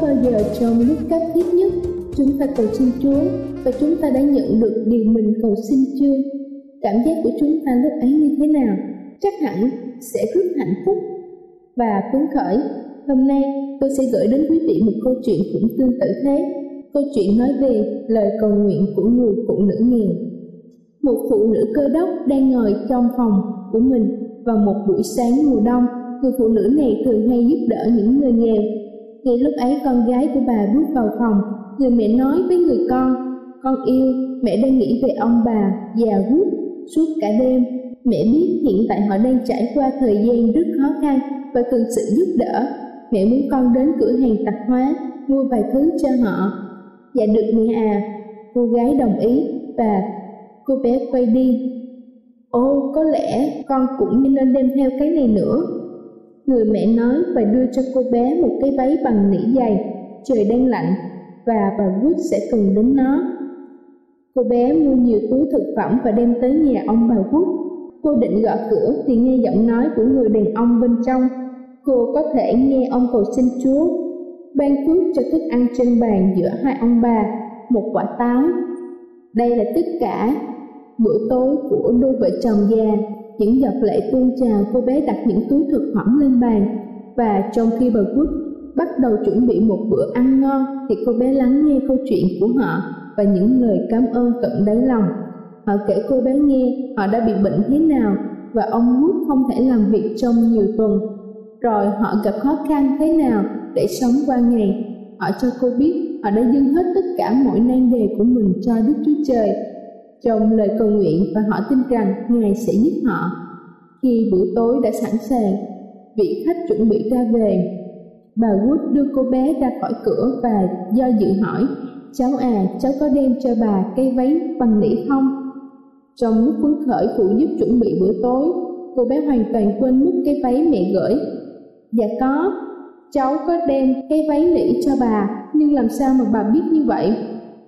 Có bao giờ trong lúc cấp thiết nhất, chúng ta cầu xin Chúa và chúng ta đã nhận được điều mình cầu xin chưa? Cảm giác của chúng ta lúc ấy như thế nào? Chắc hẳn sẽ rất hạnh phúc và phấn khởi. Hôm nay tôi sẽ gửi đến quý vị một câu chuyện cũng tương tự thế. Câu chuyện nói về lời cầu nguyện của người phụ nữ nghèo. Một phụ nữ cơ đốc đang ngồi trong phòng của mình vào một buổi sáng mùa đông người phụ nữ này thường hay giúp đỡ những người nghèo. Ngay lúc ấy con gái của bà bước vào phòng, người mẹ nói với người con, con yêu, mẹ đang nghĩ về ông bà già guốc suốt cả đêm. Mẹ biết hiện tại họ đang trải qua thời gian rất khó khăn và cần sự giúp đỡ. Mẹ muốn con đến cửa hàng tạp hóa mua vài thứ cho họ. Dạ được mẹ à, cô gái đồng ý và cô bé quay đi. Ô, có lẽ con cũng nên đem theo cái này nữa Người mẹ nói và đưa cho cô bé một cái váy bằng nỉ dày, trời đang lạnh và bà Wood sẽ cần đến nó. Cô bé mua nhiều túi thực phẩm và đem tới nhà ông bà Wood. Cô định gõ cửa thì nghe giọng nói của người đàn ông bên trong. Cô có thể nghe ông cầu xin Chúa ban phước cho thức ăn trên bàn giữa hai ông bà, một quả táo. Đây là tất cả bữa tối của đôi vợ chồng già những giọt lệ tuôn trào, cô bé đặt những túi thực phẩm lên bàn và trong khi bà Good bắt đầu chuẩn bị một bữa ăn ngon, thì cô bé lắng nghe câu chuyện của họ và những lời cảm ơn tận đáy lòng. Họ kể cô bé nghe, họ đã bị bệnh thế nào và ông Wood không thể làm việc trong nhiều tuần. Rồi họ gặp khó khăn thế nào để sống qua ngày. Họ cho cô biết họ đã dâng hết tất cả mọi nan đề của mình cho Đức Chúa Trời trong lời cầu nguyện và họ tin rằng Ngài sẽ giúp họ. Khi buổi tối đã sẵn sàng, vị khách chuẩn bị ra về. Bà Wood đưa cô bé ra khỏi cửa và do dự hỏi, cháu à, cháu có đem cho bà cây váy bằng nỉ không? Trong lúc phấn khởi phụ giúp chuẩn bị bữa tối, cô bé hoàn toàn quên mất cái váy mẹ gửi. Dạ có, cháu có đem cái váy nỉ cho bà, nhưng làm sao mà bà biết như vậy?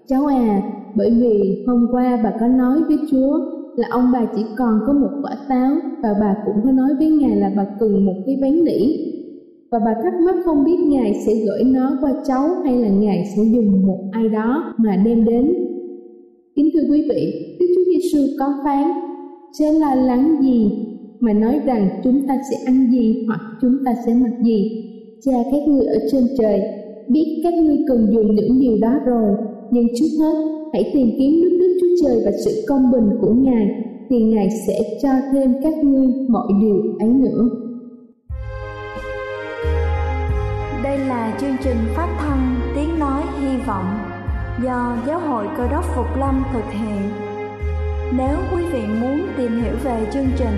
Cháu à, bởi vì hôm qua bà có nói với Chúa là ông bà chỉ còn có một quả táo và bà cũng có nói với Ngài là bà cần một cái bánh nỉ và bà thắc mắc không biết Ngài sẽ gửi nó qua cháu hay là Ngài sẽ dùng một ai đó mà đem đến. Kính thưa quý vị, Đức Chúa Giêsu có phán, sẽ lo lắng gì mà nói rằng chúng ta sẽ ăn gì hoặc chúng ta sẽ mặc gì. Cha các ngươi ở trên trời biết các ngươi cần dùng những điều đó rồi, nhưng trước hết hãy tìm kiếm nước Đức Chúa Trời và sự công bình của Ngài, thì Ngài sẽ cho thêm các ngươi mọi điều ấy nữa. Đây là chương trình phát thanh Tiếng Nói Hy Vọng do Giáo hội Cơ đốc Phục Lâm thực hiện. Nếu quý vị muốn tìm hiểu về chương trình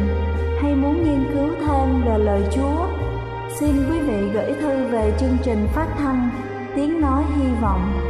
hay muốn nghiên cứu thêm về lời Chúa, xin quý vị gửi thư về chương trình phát thanh Tiếng Nói Hy Vọng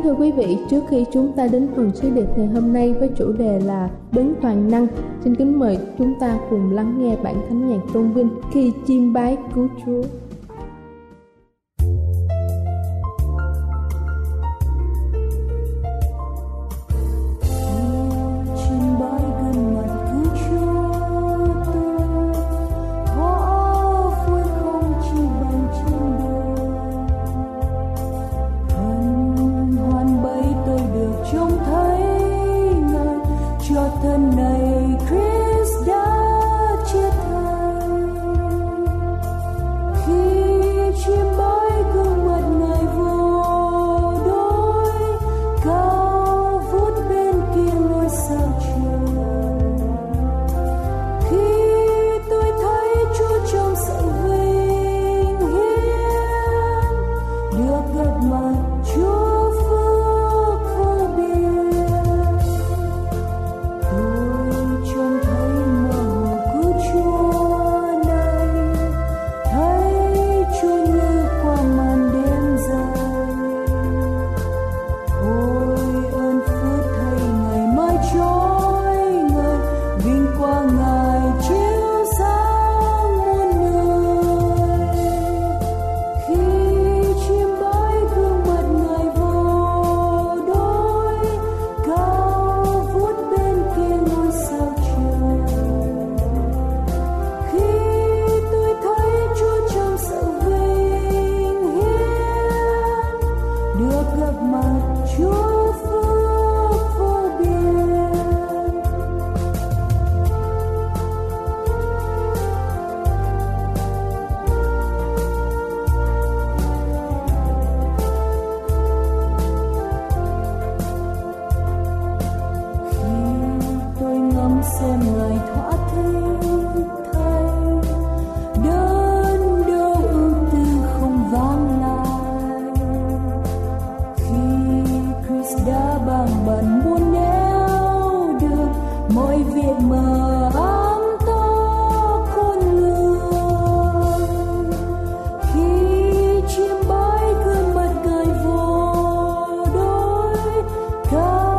Kính thưa quý vị, trước khi chúng ta đến phần sứ điệp ngày hôm nay với chủ đề là Đấng toàn năng, xin kính mời chúng ta cùng lắng nghe bản thánh nhạc tôn vinh khi chiêm bái cứu Chúa. Kính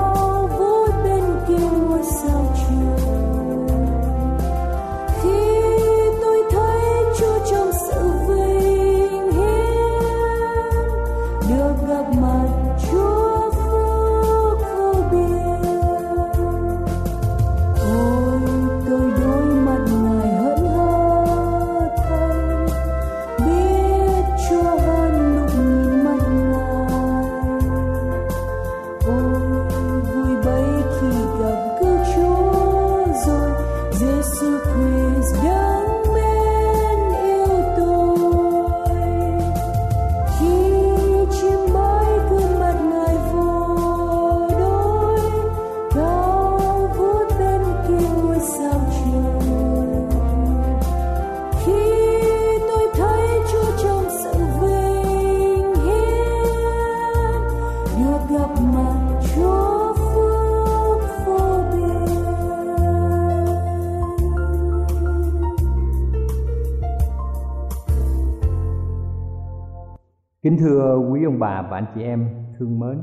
thưa quý ông bà và anh chị em thương mến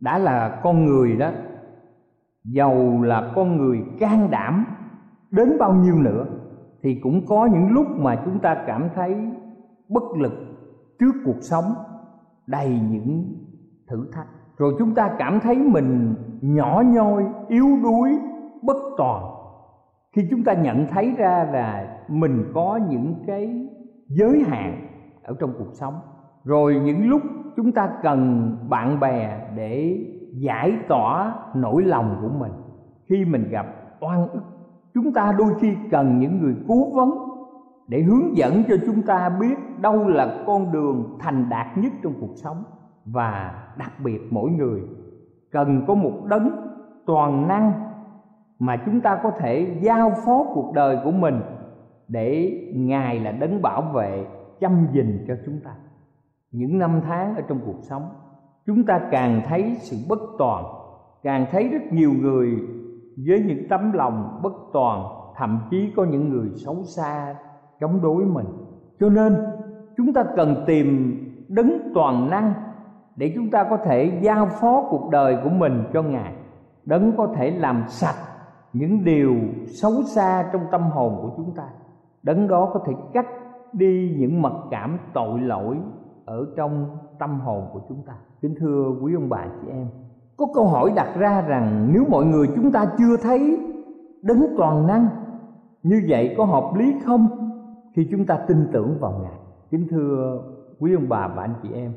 Đã là con người đó Giàu là con người can đảm Đến bao nhiêu nữa Thì cũng có những lúc mà chúng ta cảm thấy bất lực Trước cuộc sống đầy những thử thách. Rồi chúng ta cảm thấy mình nhỏ nhoi, yếu đuối, bất toàn. Khi chúng ta nhận thấy ra là mình có những cái giới hạn ở trong cuộc sống rồi những lúc chúng ta cần bạn bè để giải tỏa nỗi lòng của mình, khi mình gặp oan ức, chúng ta đôi khi cần những người cố vấn để hướng dẫn cho chúng ta biết đâu là con đường thành đạt nhất trong cuộc sống. Và đặc biệt mỗi người cần có một đấng toàn năng mà chúng ta có thể giao phó cuộc đời của mình để ngài là đấng bảo vệ, chăm gìn cho chúng ta những năm tháng ở trong cuộc sống, chúng ta càng thấy sự bất toàn, càng thấy rất nhiều người với những tấm lòng bất toàn, thậm chí có những người xấu xa chống đối mình. Cho nên, chúng ta cần tìm đấng toàn năng để chúng ta có thể giao phó cuộc đời của mình cho ngài. Đấng có thể làm sạch những điều xấu xa trong tâm hồn của chúng ta. Đấng đó có thể cắt đi những mặc cảm tội lỗi ở trong tâm hồn của chúng ta. Kính thưa quý ông bà chị em, có câu hỏi đặt ra rằng nếu mọi người chúng ta chưa thấy đấng toàn năng như vậy có hợp lý không? Khi chúng ta tin tưởng vào ngài. Kính thưa quý ông bà và anh chị em,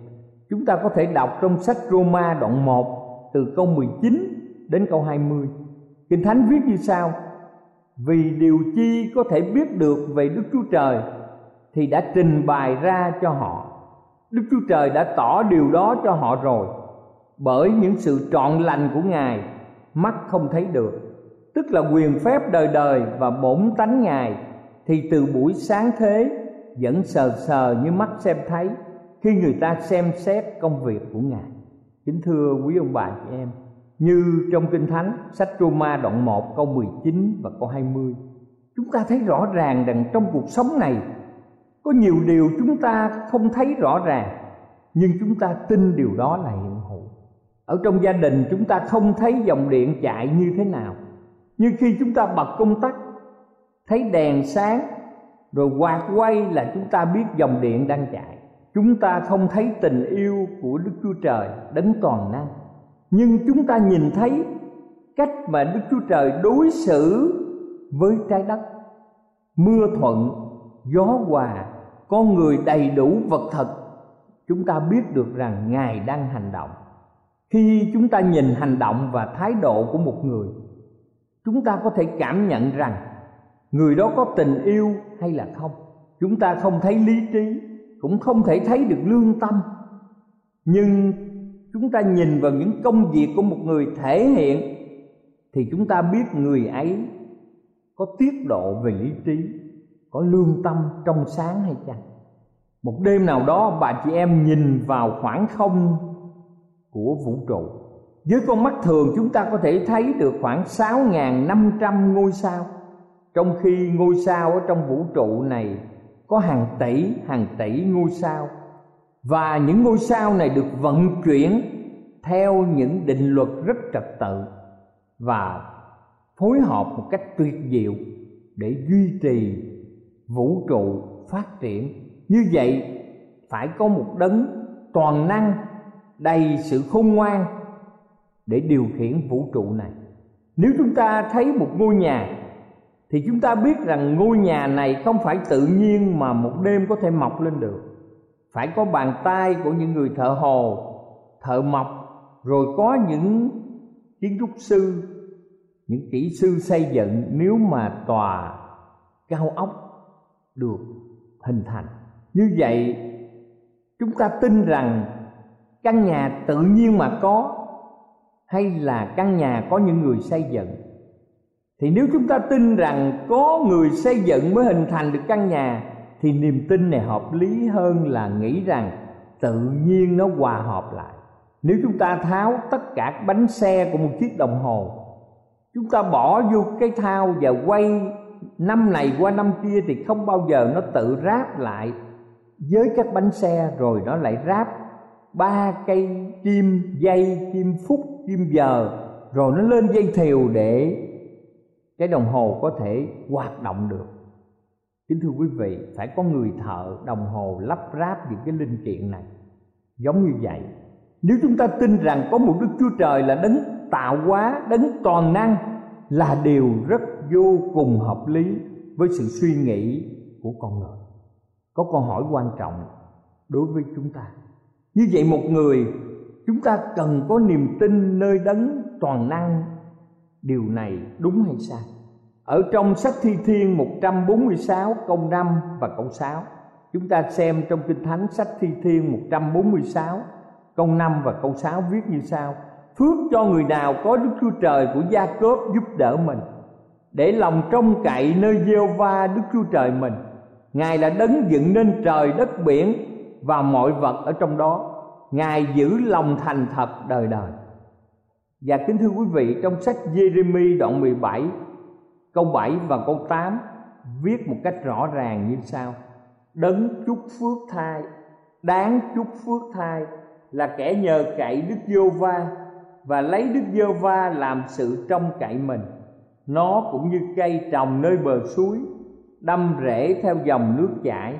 chúng ta có thể đọc trong sách Roma đoạn 1 từ câu 19 đến câu 20 Kinh Thánh viết như sau, Vì điều chi có thể biết được về Đức Chúa Trời Thì đã trình bày ra cho họ. Đức Chúa Trời đã tỏ điều đó cho họ rồi. Bởi những sự trọn lành của Ngài, Mắt không thấy được, Tức là quyền phép đời đời và bổn tánh Ngài, Thì từ buổi sáng thế Vẫn sờ sờ như mắt xem thấy Khi người ta xem xét công việc của Ngài. Kính thưa quý ông bà chị em, như trong Kinh Thánh, sách Roma đoạn 1 câu 19 và câu 20 chúng ta thấy rõ ràng rằng trong cuộc sống này có nhiều điều chúng ta không thấy rõ ràng, nhưng chúng ta tin điều đó là hiện hữu. Ở trong gia đình, chúng ta không thấy dòng điện chạy như thế nào. Nhưng khi chúng ta bật công tắc, thấy đèn sáng, rồi quạt quay là chúng ta biết dòng điện đang chạy. Chúng ta không thấy tình yêu của đức chúa trời đấng toàn năng. Nhưng chúng ta nhìn thấy cách mà đức chúa trời đối xử với trái đất. Mưa thuận gió hòa con người đầy đủ vật thật. Chúng ta biết được rằng ngài đang hành động. Khi chúng ta nhìn hành động và thái độ của một người, chúng ta có thể cảm nhận rằng người đó có tình yêu hay là không. Chúng ta không thấy lý trí, cũng không thể thấy được lương tâm. Nhưng chúng ta nhìn vào những công việc của một người thể hiện, thì chúng ta biết người ấy có tiết độ về lý trí có lương tâm trong sáng hay chăng? Một đêm nào đó bà chị em nhìn vào khoảng không của vũ trụ. Với con mắt thường chúng ta có thể thấy được khoảng 6.500 ngôi sao. Trong khi ngôi sao ở trong vũ trụ này có hàng tỷ, hàng tỷ ngôi sao. Và những ngôi sao này được vận chuyển theo những định luật rất trật tự và phối hợp một cách tuyệt diệu để duy trì vũ trụ phát triển. Như vậy, phải có một đấng toàn năng đầy sự khôn ngoan để điều khiển vũ trụ này. Nếu chúng ta thấy một ngôi nhà, thì chúng ta biết rằng ngôi nhà này không phải tự nhiên mà một đêm có thể mọc lên được. Phải có bàn tay của những người thợ hồ, thợ mộc, rồi có những kiến trúc sư, những kỹ sư xây dựng nếu mà tòa cao ốc được hình thành. Như vậy, chúng ta tin rằng căn nhà tự nhiên mà có hay là căn nhà có những người xây dựng, thì nếu chúng ta tin rằng có người xây dựng mới hình thành được căn nhà, thì niềm tin này hợp lý hơn là nghĩ rằng tự nhiên nó hòa hợp lại. Nếu chúng ta tháo tất cả bánh xe của một chiếc đồng hồ, chúng ta bỏ vô cái thao và quay năm này qua năm kia thì không bao giờ nó tự ráp lại với các bánh xe, rồi nó lại ráp ba cây kim dây, kim phút kim giờ, rồi nó lên dây thều để cái đồng hồ có thể hoạt động được. Kính thưa quý vị, phải có người thợ đồng hồ lắp ráp những cái linh kiện này. Giống như vậy. Nếu chúng ta tin rằng có một đức chúa trời là đấng tạo hóa, đấng toàn năng là điều rất vô cùng hợp lý với sự suy nghĩ của con người. Có câu hỏi quan trọng đối với chúng ta. Như vậy một người, chúng ta cần có niềm tin nơi đấng toàn năng. Điều này đúng hay sai? Ở trong sách thi thiên 146 câu 5 và câu 6 chúng ta xem trong kinh thánh sách thi thiên 146 câu 5 và câu 6 viết như sau. Phước cho người nào có đức chúa trời của gia cốp giúp đỡ mình để lòng trông cậy nơi gieo va đức chúa trời mình. Ngài là đấng dựng nên trời, đất, biển và mọi vật ở trong đó. Ngài giữ lòng thành thật đời đời. Và kính thưa quý vị, trong sách Jeremy đoạn 17 câu 7 và câu 8 viết một cách rõ ràng như sau. Đấng chúc phước thai đáng chúc phước thai là kẻ nhờ cậy đức giê va và lấy đức giê va làm sự trông cậy mình nó cũng như cây trồng nơi bờ suối, đâm rễ theo dòng nước chảy.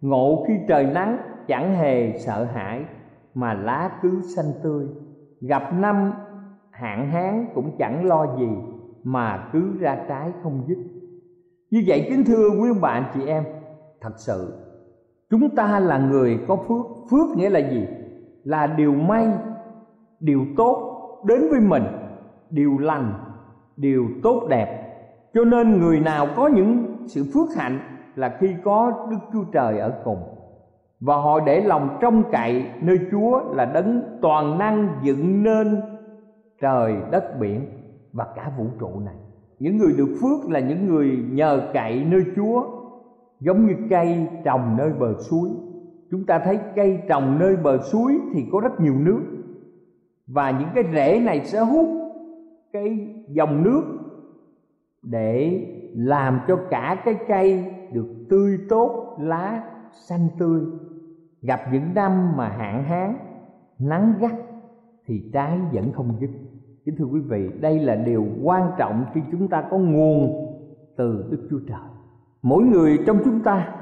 Ngộ khi trời nắng, chẳng hề sợ hãi, mà lá cứ xanh tươi. Gặp năm, hạn hán cũng chẳng lo gì, mà cứ ra trái không dứt. Như vậy kính thưa quý ông bạn chị em, thật sự, chúng ta là người có phước. Phước nghĩa là gì? Là điều may, điều tốt đến với mình, điều lành điều tốt đẹp. Cho nên người nào có những sự phước hạnh là khi có đức chúa trời ở cùng. Và họ để lòng trông cậy nơi chúa là đấng toàn năng dựng nên trời đất biển và cả vũ trụ này. Những người được phước là những người nhờ cậy nơi chúa, giống như cây trồng nơi bờ suối. Chúng ta thấy cây trồng nơi bờ suối thì có rất nhiều nước. Và những cái rễ này sẽ hút cái dòng nước để làm cho cả cái cây được tươi tốt, lá xanh tươi. Gặp những năm mà hạn hán, nắng gắt thì trái vẫn không dứt. Kính thưa quý vị, đây là điều quan trọng khi chúng ta có nguồn từ đức chúa trời. Mỗi người trong chúng ta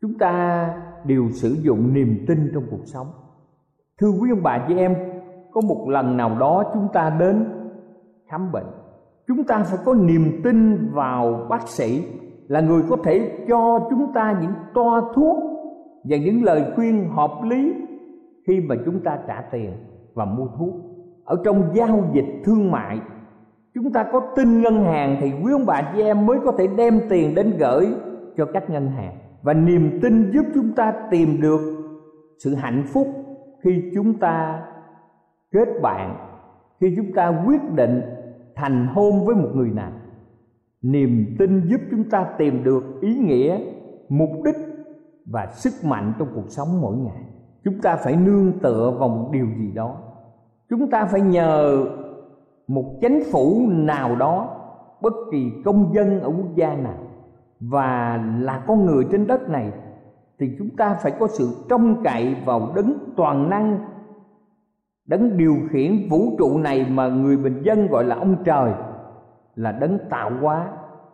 chúng ta đều sử dụng niềm tin trong cuộc sống. Thưa quý ông bà chị em, có một lần nào đó chúng ta đến khám bệnh. Chúng ta phải có niềm tin vào bác sĩ là người có thể cho chúng ta những toa thuốc và những lời khuyên hợp lý khi mà chúng ta trả tiền và mua thuốc. Ở trong giao dịch thương mại, chúng ta có tin ngân hàng thì quý ông bà chị em mới có thể đem tiền đến gửi cho các ngân hàng. Và niềm tin giúp chúng ta tìm được sự hạnh phúc khi chúng ta kết bạn, khi chúng ta quyết định thành hôn với một người nào niềm tin giúp chúng ta tìm được ý nghĩa, mục đích và sức mạnh trong cuộc sống mỗi ngày. Chúng ta phải nương tựa vào một điều gì đó. Chúng ta phải nhờ một chính phủ nào đó, bất kỳ công dân ở quốc gia nào, và là con người trên đất này, thì chúng ta phải có sự trông cậy vào đấng toàn năng đấng điều khiển vũ trụ này mà người bình dân gọi là ông trời là đấng tạo hóa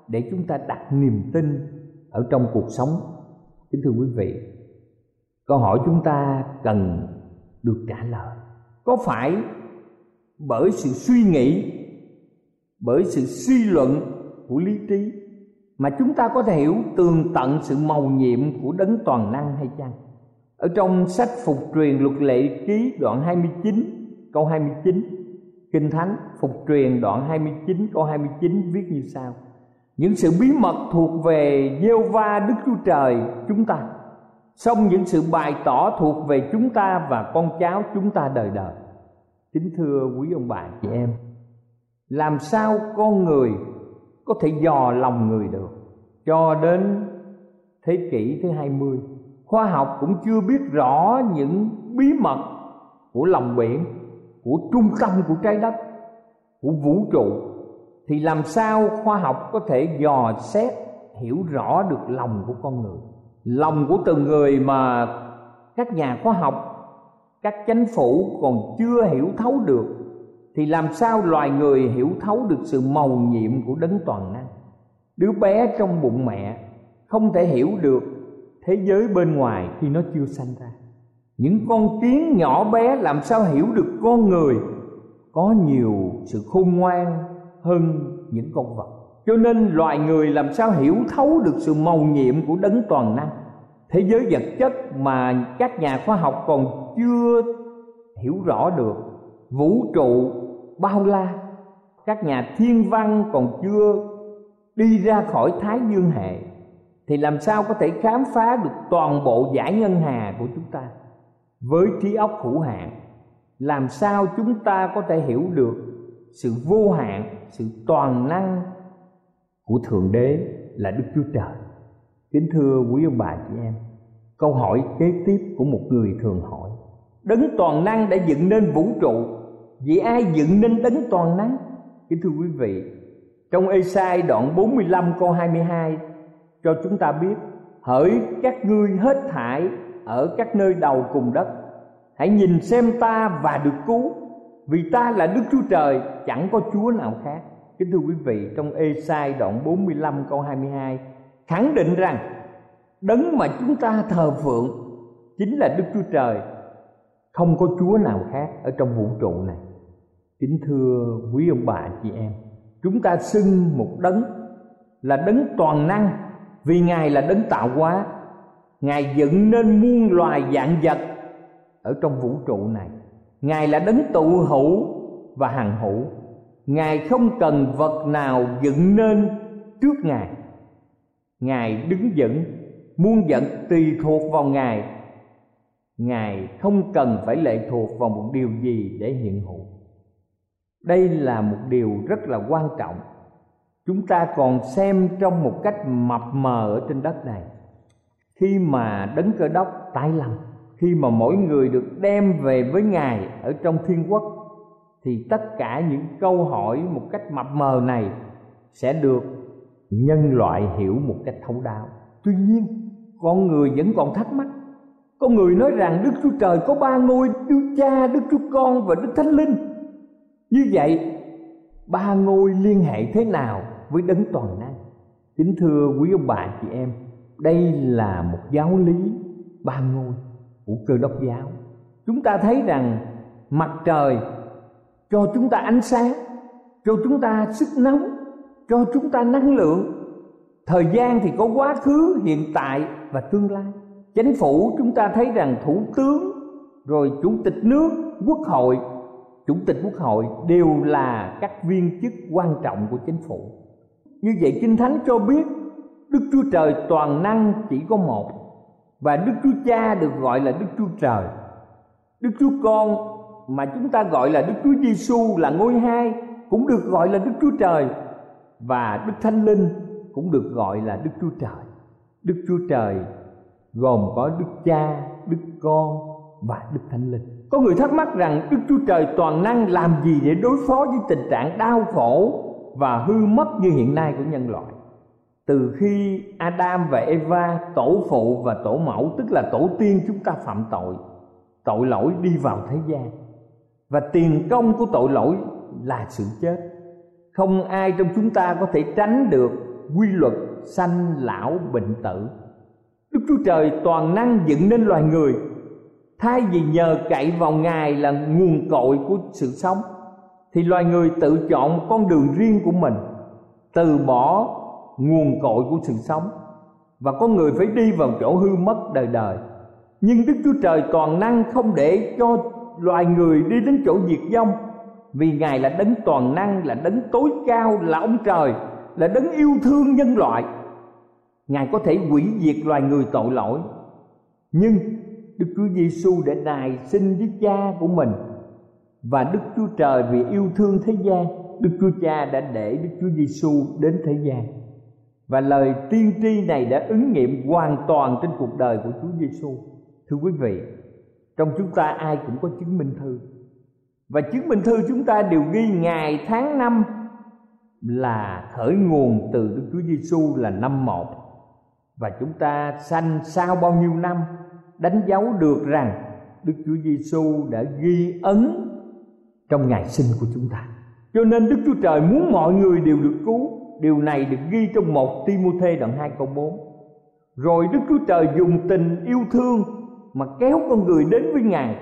để chúng ta đặt niềm tin ở trong cuộc sống. Kính thưa quý vị, câu hỏi chúng ta cần được trả lời. Có phải bởi sự suy nghĩ, bởi sự suy luận của lý trí mà chúng ta có thể hiểu tường tận sự màu nhiệm của đấng toàn năng hay chăng? Ở trong sách phục truyền luật lệ ký đoạn 29 câu 29 Kinh Thánh phục truyền đoạn 29 câu 29 viết như sau. Những sự bí mật thuộc về gieo va Đức Chúa Trời chúng ta, Xong những sự bày tỏ thuộc về chúng ta và con cháu chúng ta đời đời. Kính thưa quý ông bà, chị em, Làm sao con người có thể dò lòng người được Cho đến thế kỷ thứ 20 Khoa học cũng chưa biết rõ những bí mật của lòng biển, Của trung tâm của trái đất, Của vũ trụ. Thì làm sao khoa học có thể dò xét, hiểu rõ được lòng của con người? Lòng của từng người mà các nhà khoa học, các chánh phủ còn chưa hiểu thấu được, thì làm sao loài người hiểu thấu được sự màu nhiệm của đấng toàn năng? Đứa bé trong bụng mẹ không thể hiểu được thế giới bên ngoài khi nó chưa sanh ra. Những con kiến nhỏ bé làm sao hiểu được con người? Có nhiều sự khôn ngoan hơn những con vật. Cho nên loài người làm sao hiểu thấu được sự màu nhiệm của đấng toàn năng? Thế giới vật chất mà các nhà khoa học còn chưa hiểu rõ được. Vũ trụ bao la. Các nhà thiên văn còn chưa đi ra khỏi thái dương hệ thì làm sao có thể khám phá được toàn bộ giải ngân hà của chúng ta? Với trí óc hữu hạn, làm sao chúng ta có thể hiểu được sự vô hạn, sự toàn năng của thượng đế là đức chúa trời? Kính thưa quý ông bà chị em, câu hỏi kế tiếp của một người thường hỏi, đấng toàn năng đã dựng nên vũ trụ vì ai dựng nên đấng toàn năng? Kính thưa quý vị, trong Ê-sai đoạn 45 câu 22 cho chúng ta biết. Hỡi các ngươi hết thải ở các nơi đầu cùng đất. Hãy nhìn xem ta và được cứu, vì ta là Đức Chúa Trời, chẳng có Chúa nào khác. Kính thưa quý vị, trong Ê-sai đoạn 45 câu 22 khẳng định rằng đấng mà chúng ta thờ phượng chính là Đức Chúa Trời. Không có Chúa nào khác ở trong vũ trụ này. Kính thưa quý ông bà, chị em, chúng ta xưng một đấng là đấng toàn năng vì ngài là đấng tạo hóa, ngài dựng nên muôn loài dạng vật ở trong vũ trụ này. Ngài là đấng tụ hữu và hằng hữu. Ngài không cần vật nào dựng nên trước ngài. Ngài đứng vững, muôn vật tùy thuộc vào ngài. Ngài không cần phải lệ thuộc vào một điều gì để hiện hữu. Đây là một điều rất là quan trọng chúng ta còn xem trong một cách mập mờ ở trên đất này. Khi mà đấng cơ đốc tái lâm, khi mà mỗi người được đem về với ngài ở trong thiên quốc, thì tất cả những câu hỏi một cách mập mờ này sẽ được nhân loại hiểu một cách thấu đáo. Tuy nhiên, con người vẫn còn thắc mắc. Con người nói rằng đức chúa trời có ba ngôi đức cha, đức chúa con và đức thánh linh. Như vậy, ba ngôi liên hệ thế nào với đấng toàn năng. Kính thưa quý ông bà, chị em, đây là một giáo lý ba ngôi của cơ đốc giáo. Chúng ta thấy rằng mặt trời cho chúng ta ánh sáng, cho chúng ta sức nóng, cho chúng ta năng lượng. Thời gian thì có quá khứ, hiện tại và tương lai. Chính phủ chúng ta thấy rằng thủ tướng, rồi chủ tịch nước, quốc hội, chủ tịch quốc hội đều là các viên chức quan trọng của chính phủ như vậy kinh thánh cho biết đức chúa trời toàn năng chỉ có một. Và đức chúa cha được gọi là đức chúa trời. Đức chúa con mà chúng ta gọi là đức chúa giêsu là ngôi hai cũng được gọi là đức chúa trời. Và đức thánh linh cũng được gọi là đức chúa trời. Đức chúa trời gồm có đức cha, đức con và đức thánh linh. Có người thắc mắc rằng đức chúa trời toàn năng làm gì để đối phó với tình trạng đau khổ và hư mất như hiện nay của nhân loại. Từ khi adam và eva tổ phụ và tổ mẫu, tức là tổ tiên chúng ta phạm tội tội lỗi đi vào thế gian. Và tiền công của tội lỗi là sự chết. Không ai trong chúng ta có thể tránh được quy luật sanh lão bệnh tử. Đức chúa trời toàn năng dựng nên loài người. Thay vì nhờ cậy vào ngài là nguồn cội của sự sống thì loài người tự chọn con đường riêng của mình, từ bỏ nguồn cội của sự sống. Và con người phải đi vào chỗ hư mất đời đời. Nhưng đức chúa trời toàn năng không để cho loài người đi đến chỗ diệt vong. Vì ngài là đấng toàn năng, là đấng tối cao, là ông trời, là đấng yêu thương nhân loại. Ngài có thể hủy diệt loài người tội lỗi. Nhưng đức chúa giêsu đã nài xin với cha của mình và đức chúa trời vì yêu thương thế gian đức chúa cha đã để đức chúa giêsu đến thế gian và lời tiên tri này đã ứng nghiệm hoàn toàn trên cuộc đời của Chúa Giêsu. Thưa quý vị, trong chúng ta ai cũng có chứng minh thư. Và chứng minh thư chúng ta đều ghi ngày tháng năm là khởi nguồn từ Đức Chúa Giêsu là năm một và chúng ta sanh sau bao nhiêu năm đánh dấu được rằng Đức Chúa Giêsu đã ghi ấn trong ngày sinh của chúng ta. Cho nên Đức Chúa Trời muốn mọi người đều được cứu Điều này được ghi trong một Timôthê đoạn 2 câu 4 Rồi Đức Chúa Trời dùng tình yêu thương Mà kéo con người đến với Ngài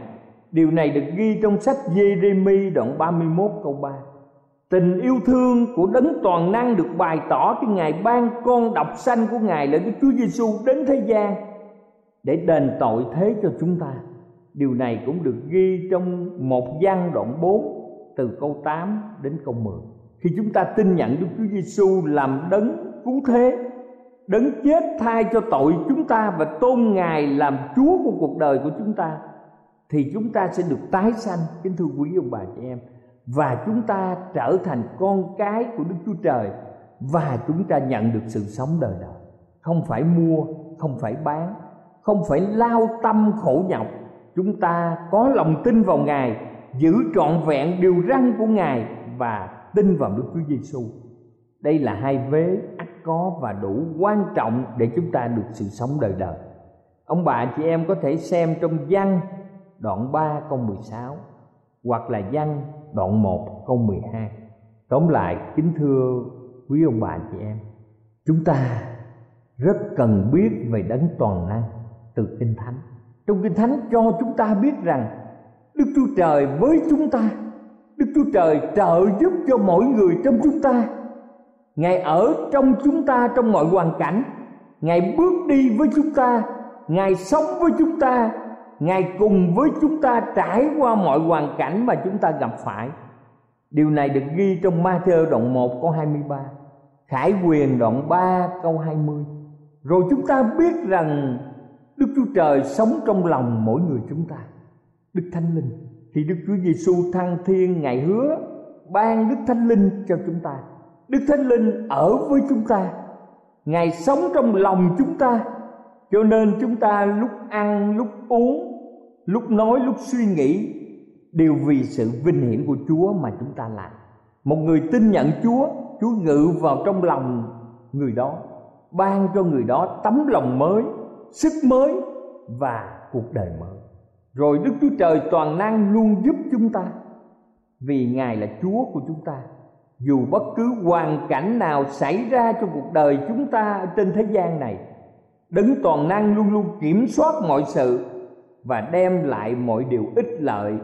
Điều này được ghi trong sách Giêri-mi đoạn 31 câu 3 Tình yêu thương của đấng toàn năng được bày tỏ khi Ngài ban con độc sanh của Ngài là Đức Chúa Giêsu đến thế gian để đền tội thế cho chúng ta. Điều này cũng được ghi trong một gian đoạn 4 từ câu 8 đến câu 10 khi chúng ta tin nhận Đức Chúa Giêsu làm đấng cứu thế, đấng chết thay cho tội chúng ta và tôn Ngài làm Chúa của cuộc đời của chúng ta thì chúng ta sẽ được tái sanh. Kính thưa quý ông bà chị em và chúng ta trở thành con cái của Đức Chúa Trời và chúng ta nhận được sự sống đời đời. Không phải mua không phải bán không phải lao tâm khổ nhọc chúng ta có lòng tin vào ngài, giữ trọn vẹn điều răn của ngài và tin vào Đức Chúa Giêsu đây là hai vế ắt có và đủ quan trọng để chúng ta được sự sống đời đời. Ông bà chị em có thể xem trong văn đoạn 3 câu 16 hoặc là văn đoạn 1 câu 12 tóm lại, kính thưa quý ông bà chị em, chúng ta rất cần biết về đấng toàn năng từ kinh thánh trong kinh thánh cho chúng ta biết rằng đức chúa trời với chúng ta, đức chúa trời trợ giúp cho mỗi người trong chúng ta. Ngài ở trong chúng ta trong mọi hoàn cảnh. Ngài bước đi với chúng ta, ngài sống với chúng ta, ngài cùng với chúng ta trải qua mọi hoàn cảnh mà chúng ta gặp phải. Điều này được ghi trong Ma-thơ đoạn 1 câu 23 Khải quyền đoạn 3 câu 20 Rồi chúng ta biết rằng Đức Chúa Trời sống trong lòng mỗi người chúng ta. Đức Thánh Linh thì Đức Chúa Giêsu thăng thiên Ngài hứa ban Đức Thánh Linh cho chúng ta. Đức Thánh Linh ở với chúng ta. Ngài sống trong lòng chúng ta. Cho nên chúng ta lúc ăn, lúc uống Lúc nói, lúc suy nghĩ Đều vì sự vinh hiển của Chúa mà chúng ta làm. Một người tin nhận Chúa Chúa ngự vào trong lòng người đó Ban cho người đó tấm lòng mới. Sức mới và cuộc đời mới. Rồi Đức Chúa Trời toàn năng luôn giúp chúng ta, Vì Ngài là Chúa của chúng ta. Dù bất cứ hoàn cảnh nào xảy ra trong cuộc đời chúng ta trên thế gian này, Đấng toàn năng luôn luôn kiểm soát mọi sự Và đem lại mọi điều ích lợi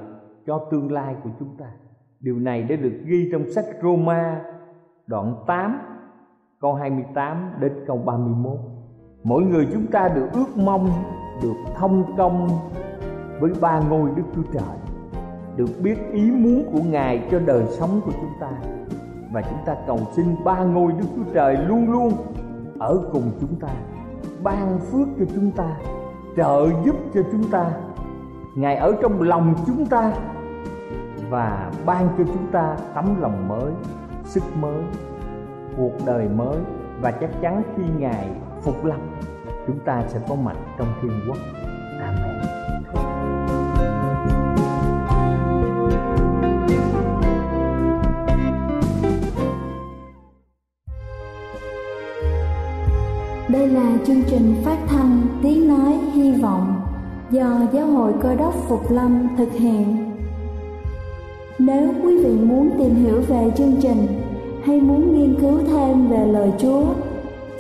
cho tương lai của chúng ta. Điều này đã được ghi trong sách Roma đoạn 8 câu 28 đến câu 31 Mỗi người chúng ta được ước mong được thông công với ba ngôi Đức Chúa Trời, Được biết ý muốn của Ngài cho đời sống của chúng ta. Và chúng ta cầu xin ba ngôi Đức Chúa Trời luôn luôn ở cùng chúng ta, Ban phước cho chúng ta, Trợ giúp cho chúng ta. Ngài ở trong lòng chúng ta Và ban cho chúng ta tấm lòng mới, sức mới, cuộc đời mới. Và chắc chắn khi ngài phục lâm chúng ta sẽ có mặt trong thiên quốc amen Đây là chương trình phát thanh Tiếng Nói Hy Vọng do Giáo hội Cơ đốc Phục Lâm thực hiện. Nếu quý vị muốn tìm hiểu về chương trình hay muốn nghiên cứu thêm về lời Chúa,